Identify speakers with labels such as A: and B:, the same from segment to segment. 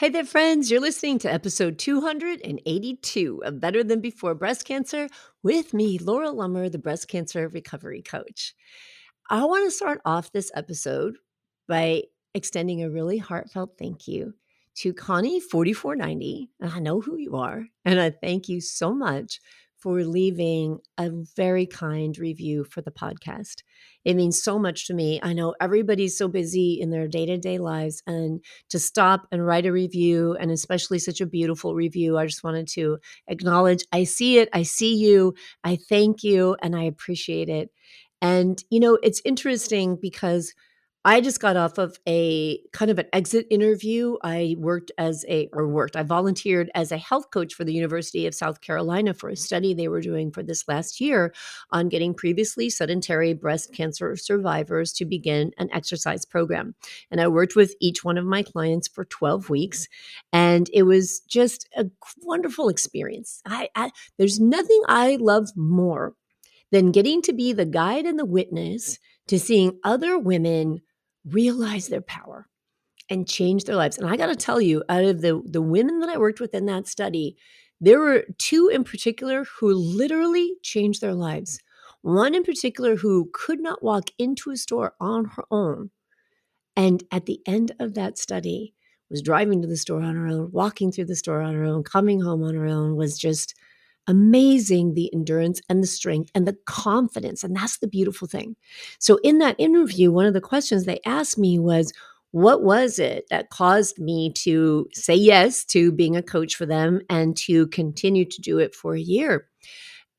A: Hey there, friends. You're listening to episode 282 of Better Than Before Breast Cancer with me, Laura Lummer, the breast cancer recovery coach. I want to start off this episode by extending a really heartfelt thank you to Connie4490. I know who you are, and I thank you so much for leaving a very kind review for the podcast. It means so much to me. I know everybody's so busy in their day to day lives, and to stop and write a review, and especially such a beautiful review, I just wanted to acknowledge I see it, I see you, I thank you, and I appreciate it. And, you know, it's interesting because I just got off of a kind of an exit interview. I worked as a, or worked, I volunteered as a health coach for the University of South Carolina for a study they were doing for this last year on getting previously sedentary breast cancer survivors to begin an exercise program. And I worked with each one of my clients for 12 weeks. And it was just a wonderful experience. I, I there's nothing I love more than getting to be the guide and the witness to seeing other women realize their power and change their lives. And I got to tell you, out of the, the women that I worked with in that study, there were two in particular who literally changed their lives. One in particular who could not walk into a store on her own. And at the end of that study, was driving to the store on her own, walking through the store on her own, coming home on her own, was just amazing the endurance and the strength and the confidence. And that's the beautiful thing. So, in that interview, one of the questions they asked me was, what was it that caused me to say yes to being a coach for them and to continue to do it for a year?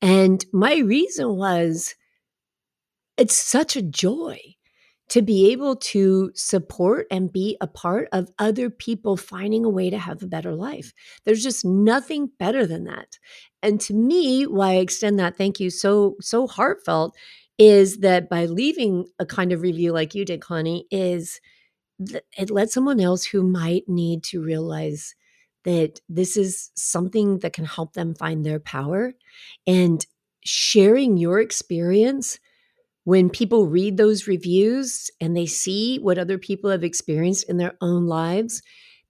A: And my reason was it's such a joy to be able to support and be a part of other people finding a way to have a better life. There's just nothing better than that. And to me, why I extend that thank you so so heartfelt is that by leaving a kind of review like you did, Connie, is it lets someone else who might need to realize that this is something that can help them find their power and sharing your experience when people read those reviews and they see what other people have experienced in their own lives,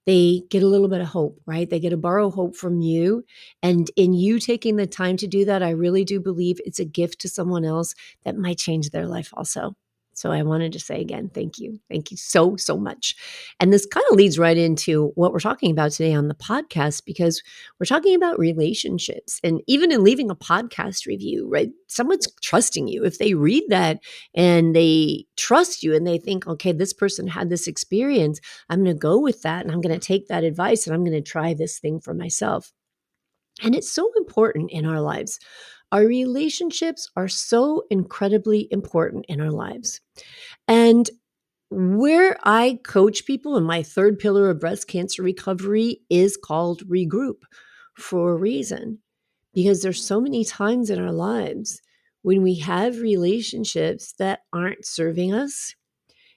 A: they get a little bit of hope, right? They get to borrow hope from you. And in you taking the time to do that, I really do believe it's a gift to someone else that might change their life also. So I wanted to say again, thank you. Thank you so, so much. And this kind of leads right into what we're talking about today on the podcast because we're talking about relationships. And even in leaving a podcast review, right? Someone's trusting you. If they read that and they trust you and they think, okay, this person had this experience, I'm going to go with that and I'm going to take that advice and I'm going to try this thing for myself. And it's so important in our lives. Our relationships are so incredibly important in our lives. And where I coach people in my third pillar of breast cancer recovery is called regroup for a reason. Because there's so many times in our lives when we have relationships that aren't serving us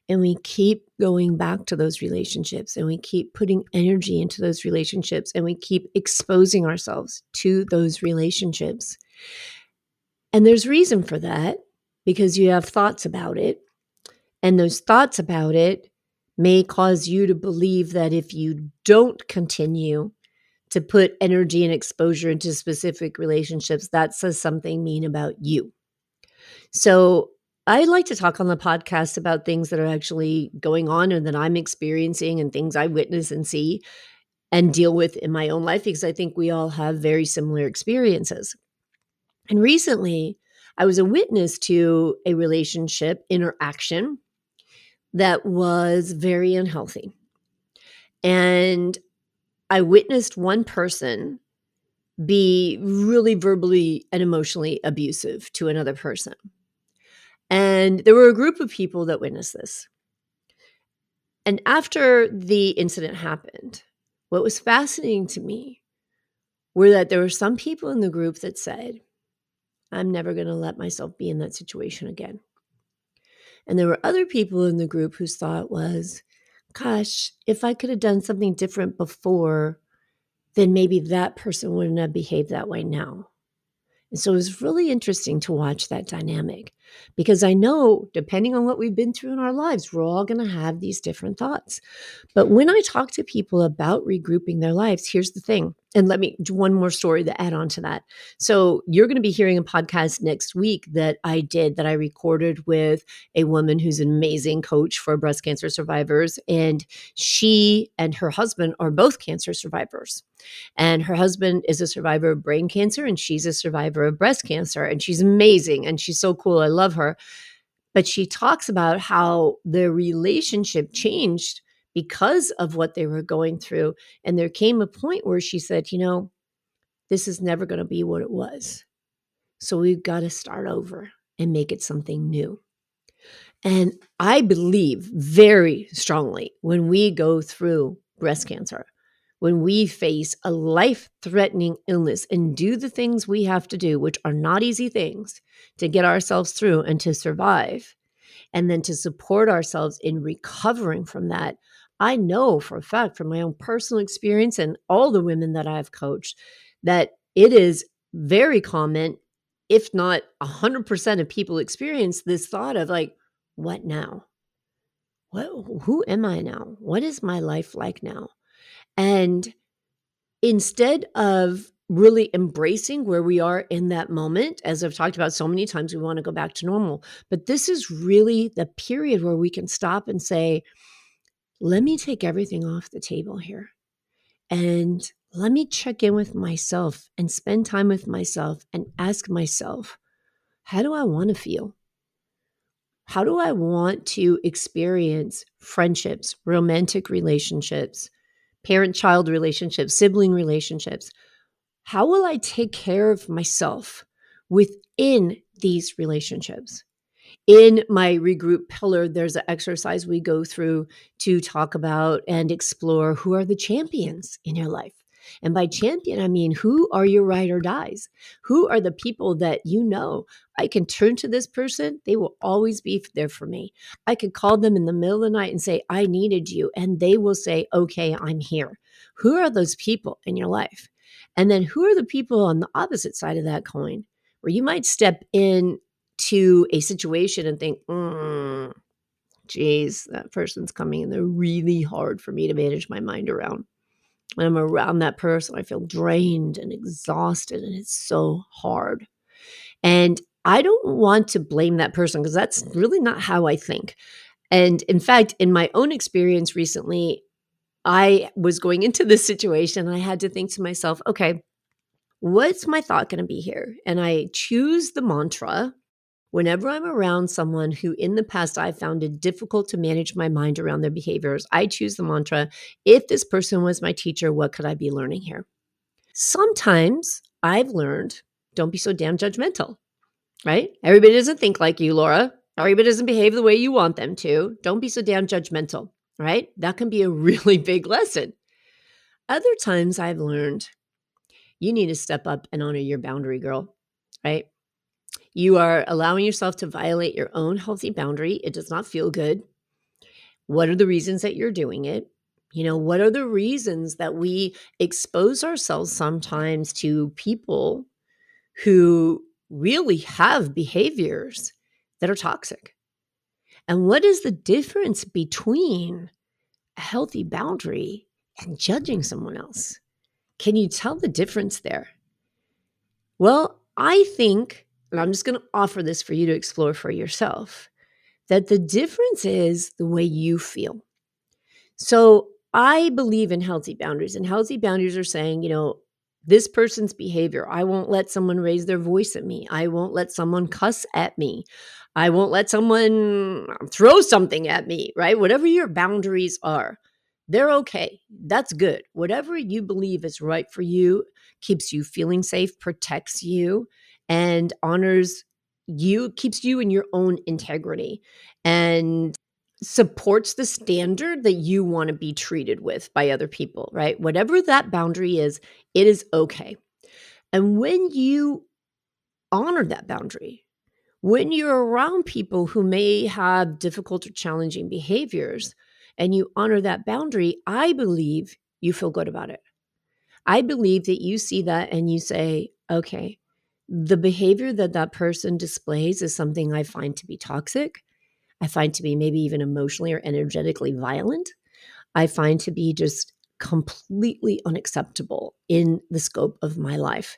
A: and we keep going back to those relationships and we keep putting energy into those relationships and we keep exposing ourselves to those relationships. And there's reason for that because you have thoughts about it. And those thoughts about it may cause you to believe that if you don't continue to put energy and exposure into specific relationships, that says something mean about you. So I like to talk on the podcast about things that are actually going on and that I'm experiencing and things I witness and see and deal with in my own life because I think we all have very similar experiences. And recently, I was a witness to a relationship interaction that was very unhealthy. And I witnessed one person be really verbally and emotionally abusive to another person. And there were a group of people that witnessed this. And after the incident happened, what was fascinating to me were that there were some people in the group that said, I'm never going to let myself be in that situation again. And there were other people in the group whose thought was, gosh, if I could have done something different before, then maybe that person wouldn't have behaved that way now. And so it was really interesting to watch that dynamic because I know, depending on what we've been through in our lives, we're all going to have these different thoughts. But when I talk to people about regrouping their lives, here's the thing. And let me do one more story to add on to that. So, you're going to be hearing a podcast next week that I did that I recorded with a woman who's an amazing coach for breast cancer survivors. And she and her husband are both cancer survivors. And her husband is a survivor of brain cancer, and she's a survivor of breast cancer. And she's amazing and she's so cool. I love her. But she talks about how their relationship changed because of what they were going through. And there came a point where she said, you know, this is never going to be what it was. So we've got to start over and make it something new. And I believe very strongly when we go through breast cancer, when we face a life threatening illness and do the things we have to do, which are not easy things to get ourselves through and to survive, and then to support ourselves in recovering from that, I know for a fact from my own personal experience and all the women that I've coached that it is very common, if not 100% of people experience this thought of like, what now? What, who am I now? What is my life like now? And instead of really embracing where we are in that moment, as I've talked about so many times, we want to go back to normal. But this is really the period where we can stop and say, let me take everything off the table here and let me check in with myself and spend time with myself and ask myself, how do I want to feel? How do I want to experience friendships, romantic relationships, parent child relationships, sibling relationships? How will I take care of myself within these relationships? in my regroup pillar, there's an exercise we go through to talk about and explore who are the champions in your life. And by champion, I mean who are your ride or dies? Who are the people that you know I can turn to this person? They will always be there for me. I could call them in the middle of the night and say, I needed you. And they will say, Okay, I'm here. Who are those people in your life? And then who are the people on the opposite side of that coin? Where you might step in to a situation and think, mm, geez, that person's coming and they're really hard for me to manage my mind around. When I'm around that person, I feel drained and exhausted, and it's so hard. And I don't want to blame that person because that's really not how I think. And in fact, in my own experience recently, I was going into this situation and I had to think to myself, okay, what's my thought going to be here? And I choose the mantra Whenever I'm around someone who in the past I found it difficult to manage my mind around their behaviors, I choose the mantra if this person was my teacher, what could I be learning here? Sometimes I've learned don't be so damn judgmental, right? Everybody doesn't think like you, Laura. Everybody doesn't behave the way you want them to. Don't be so damn judgmental, right? That can be a really big lesson. Other times I've learned you need to step up and honor your boundary, girl, right? You are allowing yourself to violate your own healthy boundary. It does not feel good. What are the reasons that you're doing it? You know, what are the reasons that we expose ourselves sometimes to people who really have behaviors that are toxic? And what is the difference between a healthy boundary and judging someone else? Can you tell the difference there? Well, I think and I'm just going to offer this for you to explore for yourself, that the difference is the way you feel. So I believe in healthy boundaries, and healthy boundaries are saying, you know, this person's behavior. I won't let someone raise their voice at me. I won't let someone cuss at me. I won't let someone throw something at me, right? Whatever your boundaries are, they're okay. That's good. Whatever you believe is right for you keeps you feeling safe, protects you, and honors you, keeps you in your own integrity. And supports the standard that you want to be treated with by other people, right? Whatever that boundary is, it is okay. And when you honor that boundary, when you're around people who may have difficult or challenging behaviors and you honor that boundary, I believe you feel good about it. I believe that you see that and you say, okay, the behavior that that person displays is something I find to be toxic. I find to be maybe even emotionally or energetically violent. I find to be just completely unacceptable in the scope of my life.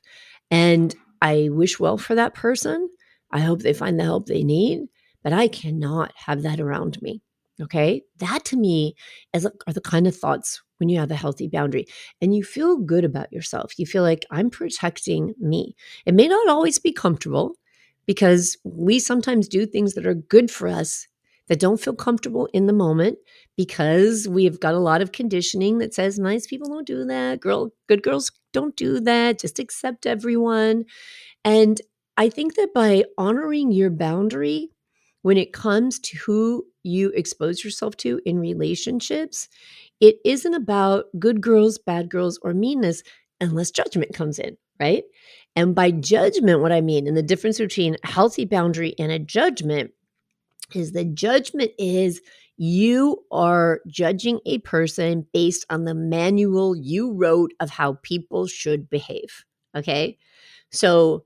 A: And I wish well for that person. I hope they find the help they need, but I cannot have that around me. Okay. That to me is, are the kind of thoughts when you have a healthy boundary and you feel good about yourself. You feel like I'm protecting me. It may not always be comfortable because we sometimes do things that are good for us that don't feel comfortable in the moment because we've got a lot of conditioning that says nice people don't do that girl good girls don't do that just accept everyone and i think that by honoring your boundary when it comes to who you expose yourself to in relationships it isn't about good girls, bad girls, or meanness unless judgment comes in, right? And by judgment, what I mean, and the difference between a healthy boundary and a judgment is the judgment is you are judging a person based on the manual you wrote of how people should behave. Okay. So,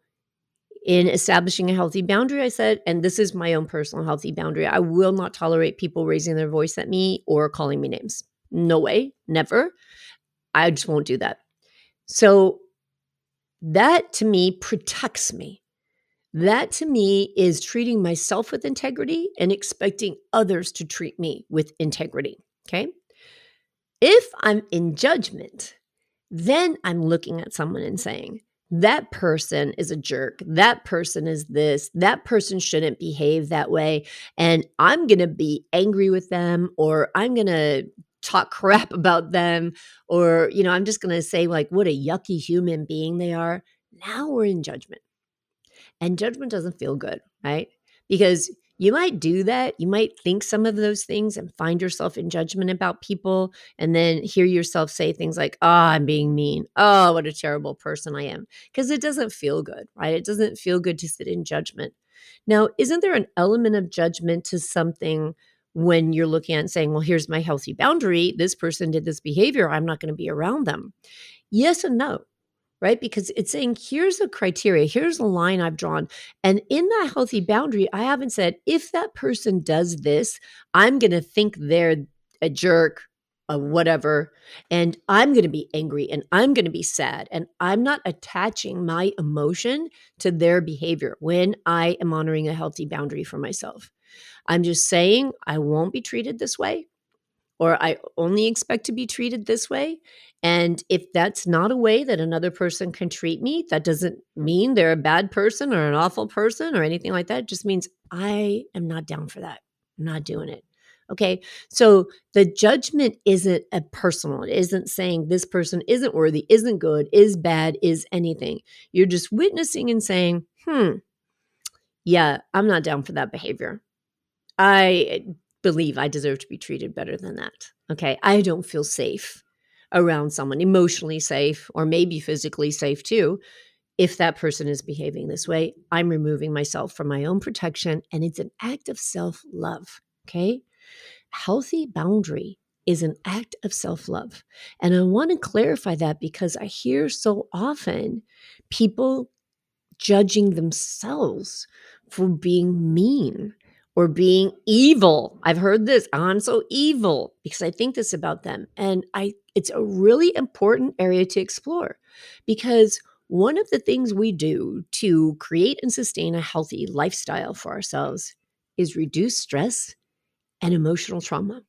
A: in establishing a healthy boundary, I said, and this is my own personal healthy boundary, I will not tolerate people raising their voice at me or calling me names. No way, never. I just won't do that. So that to me protects me. That to me is treating myself with integrity and expecting others to treat me with integrity. Okay. If I'm in judgment, then I'm looking at someone and saying, that person is a jerk. That person is this. That person shouldn't behave that way. And I'm going to be angry with them or I'm going to talk crap about them or you know i'm just going to say like what a yucky human being they are. Now we're in judgment. And judgment doesn't feel good right? Because you might do that you might think some of those things and find yourself in judgment about people and then hear yourself say things like oh i'm being mean. Oh what a terrible person i am. Because it doesn't feel good right? It doesn't feel good to sit in judgment. Now isn't there an element of judgment to something when you're looking at saying, well, here's my healthy boundary. This person did this behavior. I'm not going to be around them. Yes and no, right? Because it's saying, here's a criteria, here's a line I've drawn. And in that healthy boundary, I haven't said, if that person does this, I'm going to think they're a jerk, a whatever, and I'm going to be angry and I'm going to be sad. And I'm not attaching my emotion to their behavior when I am honoring a healthy boundary for myself. I'm just saying I won't be treated this way, or I only expect to be treated this way. And if that's not a way that another person can treat me, that doesn't mean they're a bad person or an awful person or anything like that. It just means I am not down for that. I'm not doing it. Okay. So the judgment isn't a personal, it isn't saying this person isn't worthy, isn't good, is bad, is anything. You're just witnessing and saying, hmm, yeah, I'm not down for that behavior. I believe I deserve to be treated better than that. Okay. I don't feel safe around someone, emotionally safe, or maybe physically safe too. If that person is behaving this way, I'm removing myself from my own protection, and it's an act of self love. Okay. Healthy boundary is an act of self love. And I want to clarify that because I hear so often people judging themselves for being mean or being evil. I've heard this. I'm so evil because I think this about them. And I it's a really important area to explore because one of the things we do to create and sustain a healthy lifestyle for ourselves is reduce stress and emotional trauma.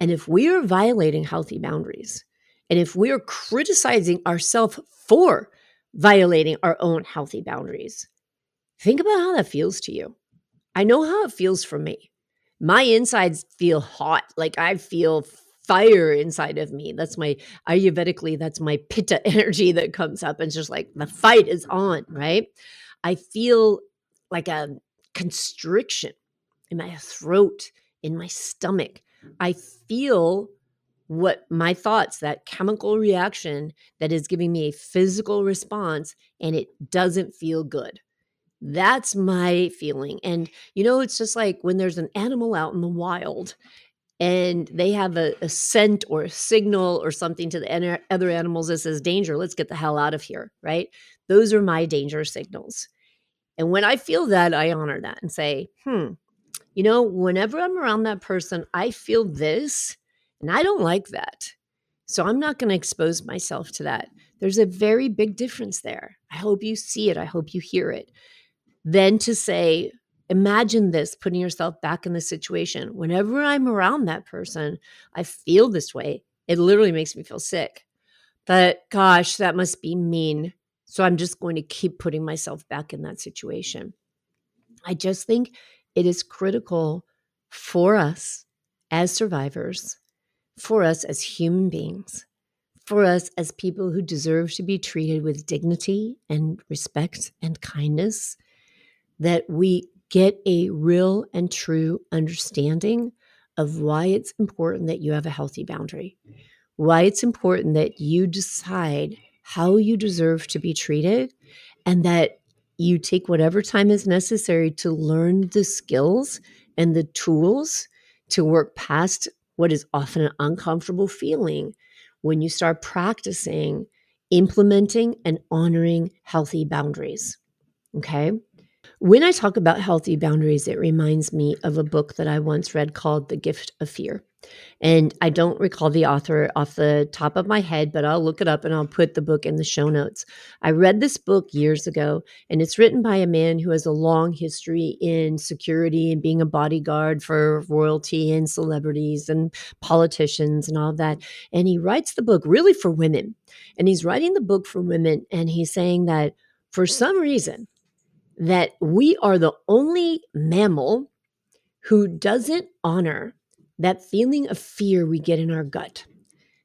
A: And if we are violating healthy boundaries, and if we are criticizing ourselves for violating our own healthy boundaries, think about how that feels to you. I know how it feels for me. My insides feel hot. Like I feel fire inside of me. That's my Ayurvedically, that's my pitta energy that comes up. And it's just like the fight is on, right? I feel like a constriction in my throat, in my stomach. I feel what my thoughts, that chemical reaction that is giving me a physical response, and it doesn't feel good. That's my feeling. And, you know, it's just like when there's an animal out in the wild and they have a, a scent or a signal or something to the other animals that says danger, let's get the hell out of here, right? Those are my danger signals. And when I feel that, I honor that and say, hmm, you know, whenever I'm around that person, I feel this and I don't like that. So I'm not going to expose myself to that. There's a very big difference there. I hope you see it. I hope you hear it. Then to say, imagine this, putting yourself back in the situation. Whenever I'm around that person, I feel this way. It literally makes me feel sick. But gosh, that must be mean. So I'm just going to keep putting myself back in that situation. I just think it is critical for us as survivors, for us as human beings, for us as people who deserve to be treated with dignity and respect and kindness, that we get a real and true understanding of why it's important that you have a healthy boundary, why it's important that you decide how you deserve to be treated, and that you take whatever time is necessary to learn the skills and the tools to work past what is often an uncomfortable feeling when you start practicing implementing and honoring healthy boundaries. Okay. When I talk about healthy boundaries, it reminds me of a book that I once read called The Gift of Fear. And I don't recall the author off the top of my head, but I'll look it up and I'll put the book in the show notes. I read this book years ago, and it's written by a man who has a long history in security and being a bodyguard for royalty and celebrities and politicians and all that. And he writes the book really for women. And he's writing the book for women, and he's saying that for some reason, that we are the only mammal who doesn't honor that feeling of fear we get in our gut.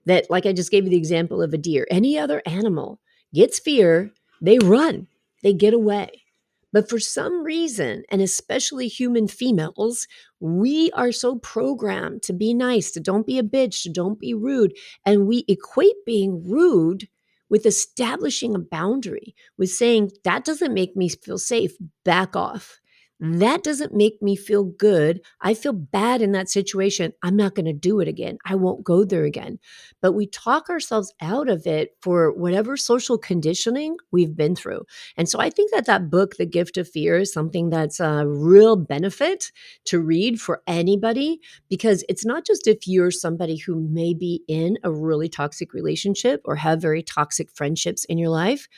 A: That, like I just gave you the example of a deer, any other animal gets fear, they run, they get away. But for some reason, and especially human females, we are so programmed to be nice, to don't be a bitch, to don't be rude. And we equate being rude with establishing a boundary, with saying, that doesn't make me feel safe, back off. That doesn't make me feel good. I feel bad in that situation. I'm not going to do it again. I won't go there again. But we talk ourselves out of it for whatever social conditioning we've been through. And so I think that that book, The Gift of Fear, is something that's a real benefit to read for anybody because it's not just if you're somebody who may be in a really toxic relationship or have very toxic friendships in your life,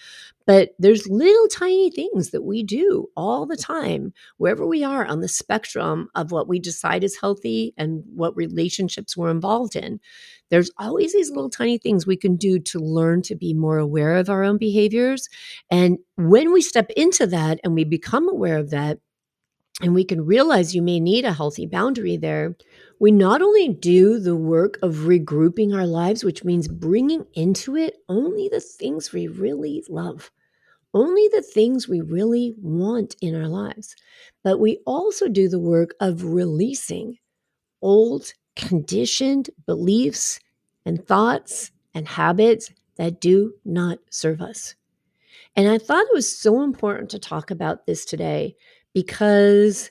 A: but there's little tiny things that we do all the time, wherever we are on the spectrum of what we decide is healthy and what relationships we're involved in. There's always these little tiny things we can do to learn to be more aware of our own behaviors. And when we step into that and we become aware of that, and we can realize you may need a healthy boundary there, we not only do the work of regrouping our lives, which means bringing into it only the things we really love, only the things we really want in our lives, but we also do the work of releasing old, conditioned beliefs and thoughts and habits that do not serve us. And I thought it was so important to talk about this today because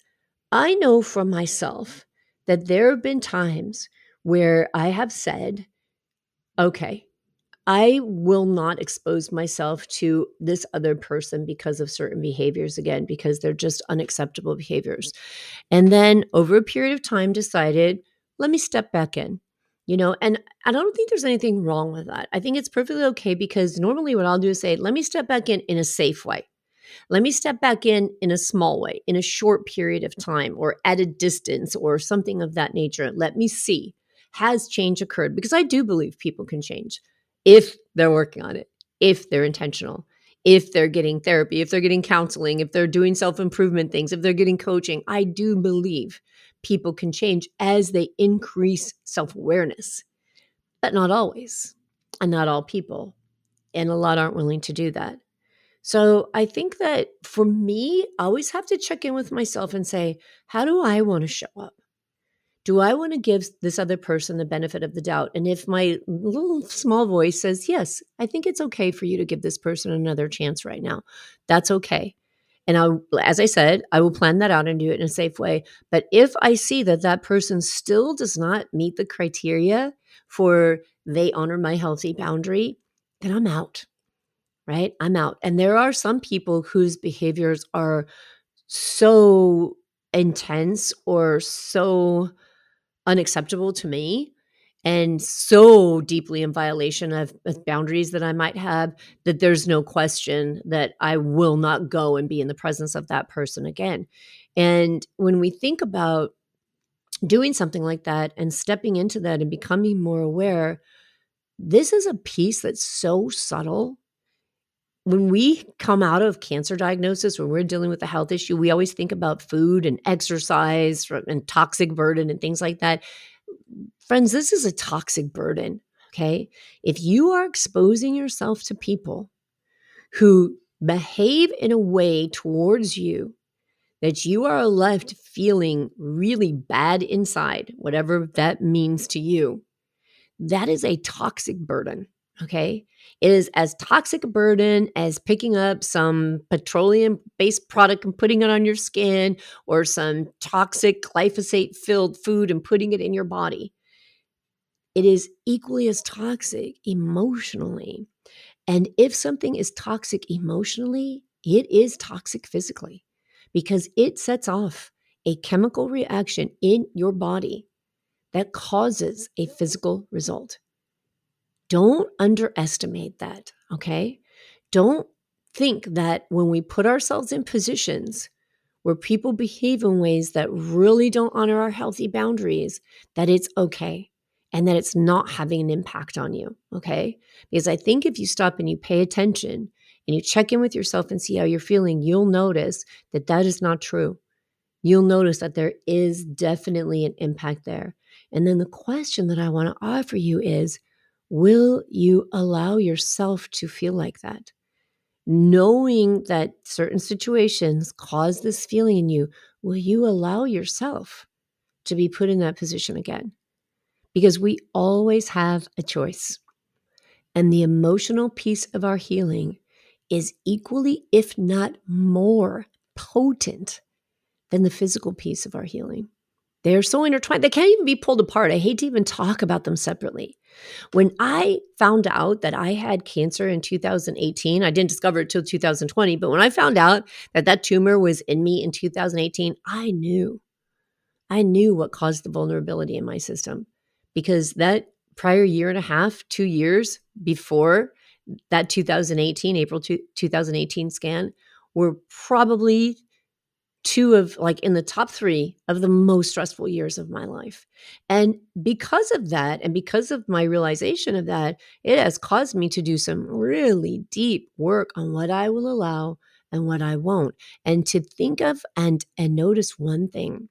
A: I know for myself that there have been times where I have said, okay, I will not expose myself to this other person because of certain behaviors again, because they're just unacceptable behaviors. And then over a period of time, decided, let me step back in. You know, and I don't think there's anything wrong with that. I think it's perfectly okay because normally what I'll do is say, let me step back in in a safe way. Let me step back in in a small way, in a short period of time, or at a distance, or something of that nature. Let me see has change occurred because I do believe people can change if they're working on it, if they're intentional, if they're getting therapy, if they're getting counseling, if they're doing self improvement things, if they're getting coaching. I do believe people can change as they increase self awareness, but not always, and not all people. And a lot aren't willing to do that. So I think that for me, I always have to check in with myself and say, how do I want to show up? Do I want to give this other person the benefit of the doubt? And if my little small voice says, yes, I think it's okay for you to give this person another chance right now, that's okay. And I, as I said, I will plan that out and do it in a safe way. But if I see that that person still does not meet the criteria for they honor my healthy boundary, then I'm out, right? I'm out. And there are some people whose behaviors are so intense or so unacceptable to me and so deeply in violation of, of, boundaries that I might have that there's no question that I will not go and be in the presence of that person again. And when we think about doing something like that and stepping into that and becoming more aware, this is a piece that's so subtle. When we come out of cancer diagnosis, when we're dealing with a health issue, we always think about food and exercise and toxic burden and things like that. Friends, this is a toxic burden. Okay. If you are exposing yourself to people who behave in a way towards you that you are left feeling really bad inside, whatever that means to you, that is a toxic burden. Okay. It is as toxic a burden as picking up some petroleum based product and putting it on your skin or some toxic glyphosate filled food and putting it in your body. It is equally as toxic emotionally. And if something is toxic emotionally, it is toxic physically because it sets off a chemical reaction in your body that causes a physical result. Don't underestimate that, okay? Don't think that when we put ourselves in positions where people behave in ways that really don't honor our healthy boundaries, that it's okay and that it's not having an impact on you, okay? Because I think if you stop and you pay attention and you check in with yourself and see how you're feeling, you'll notice that that is not true. You'll notice that there is definitely an impact there. And then the question that I want to offer you is Will you allow yourself to feel like that? Knowing that certain situations cause this feeling in you, will you allow yourself to be put in that position again? Because we always have a choice. And the emotional piece of our healing is equally, if not more, potent than the physical piece of our healing. They are so intertwined, they can't even be pulled apart. I hate to even talk about them separately. When I found out that I had cancer in 2018, I didn't discover it till 2020, but when I found out that that tumor was in me in 2018, I knew. I knew what caused the vulnerability in my system because that prior year and a half, two years before that 2018, April 2018 scan, were probably two of like in the top three of the most stressful years of my life. And because of that, and because of my realization of that, it has caused me to do some really deep work on what I will allow and what I won't. And to think of and and notice one thing.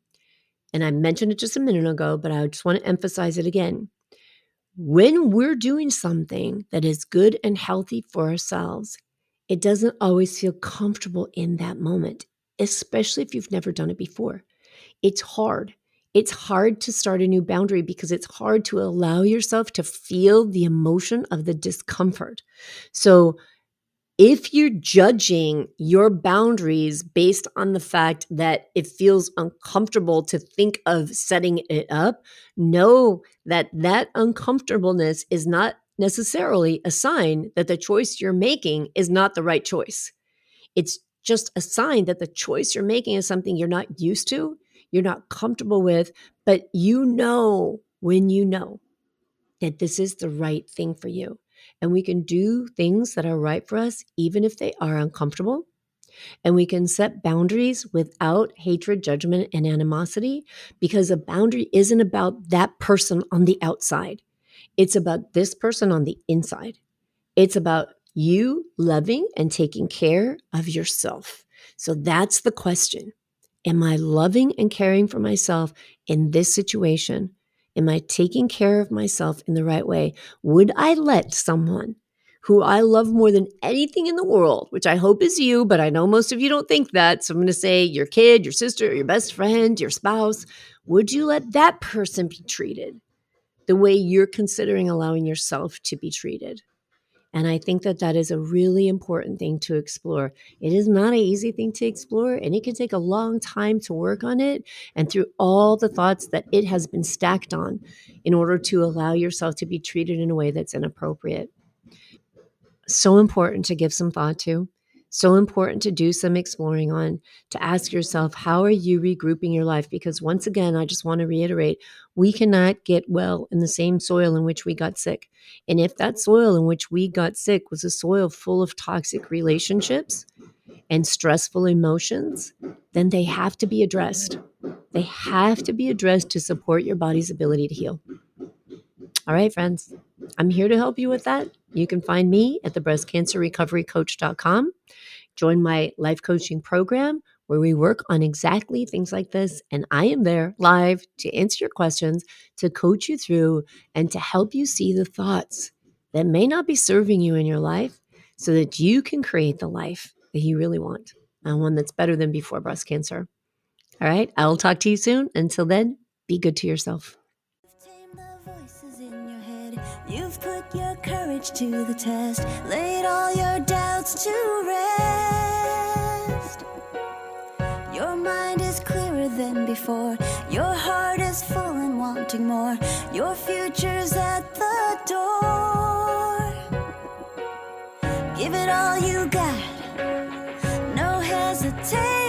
A: And I mentioned it just a minute ago, but I just want to emphasize it again. When we're doing something that is good and healthy for ourselves, it doesn't always feel comfortable in that moment especially if you've never done it before. It's hard. It's hard to start a new boundary because it's hard to allow yourself to feel the emotion of the discomfort. So, if you're judging your boundaries based on the fact that it feels uncomfortable to think of setting it up, know that that uncomfortableness is not necessarily a sign that the choice you're making is not the right choice. It's just a sign that the choice you're making is something you're not used to, you're not comfortable with, but you know when you know that this is the right thing for you. And we can do things that are right for us, even if they are uncomfortable. And we can set boundaries without hatred, judgment, and animosity because a boundary isn't about that person on the outside. It's about this person on the inside. It's about you loving and taking care of yourself. So that's the question. Am I loving and caring for myself in this situation? Am I taking care of myself in the right way? Would I let someone who I love more than anything in the world, which I hope is you, but I know most of you don't think that. So I'm going to say your kid, your sister, your best friend, your spouse, would you let that person be treated the way you're considering allowing yourself to be treated? And I think that that is a really important thing to explore. It is not an easy thing to explore, and it can take a long time to work on it and through all the thoughts that it has been stacked on in order to allow yourself to be treated in a way that's inappropriate. So important to give some thought to so important to do some exploring on, to ask yourself, how are you regrouping your life? Because once again, I just want to reiterate, we cannot get well in the same soil in which we got sick. And if that soil in which we got sick was a soil full of toxic relationships and stressful emotions, then they have to be addressed. They have to be addressed to support your body's ability to heal. All right, friends, I'm here to help you with that. You can find me at the breastcancerrecoverycoach.com. Join my life coaching program where we work on exactly things like this. And I am there live to answer your questions, to coach you through, and to help you see the thoughts that may not be serving you in your life so that you can create the life that you really want and one that's better than before breast cancer. All right, I will talk to you soon. Until then, be good to yourself. You've put your courage to the test, laid all your doubts to rest. Your mind is clearer than before, your heart is full and wanting more. Your future's at the door. Give it all you got, no hesitating.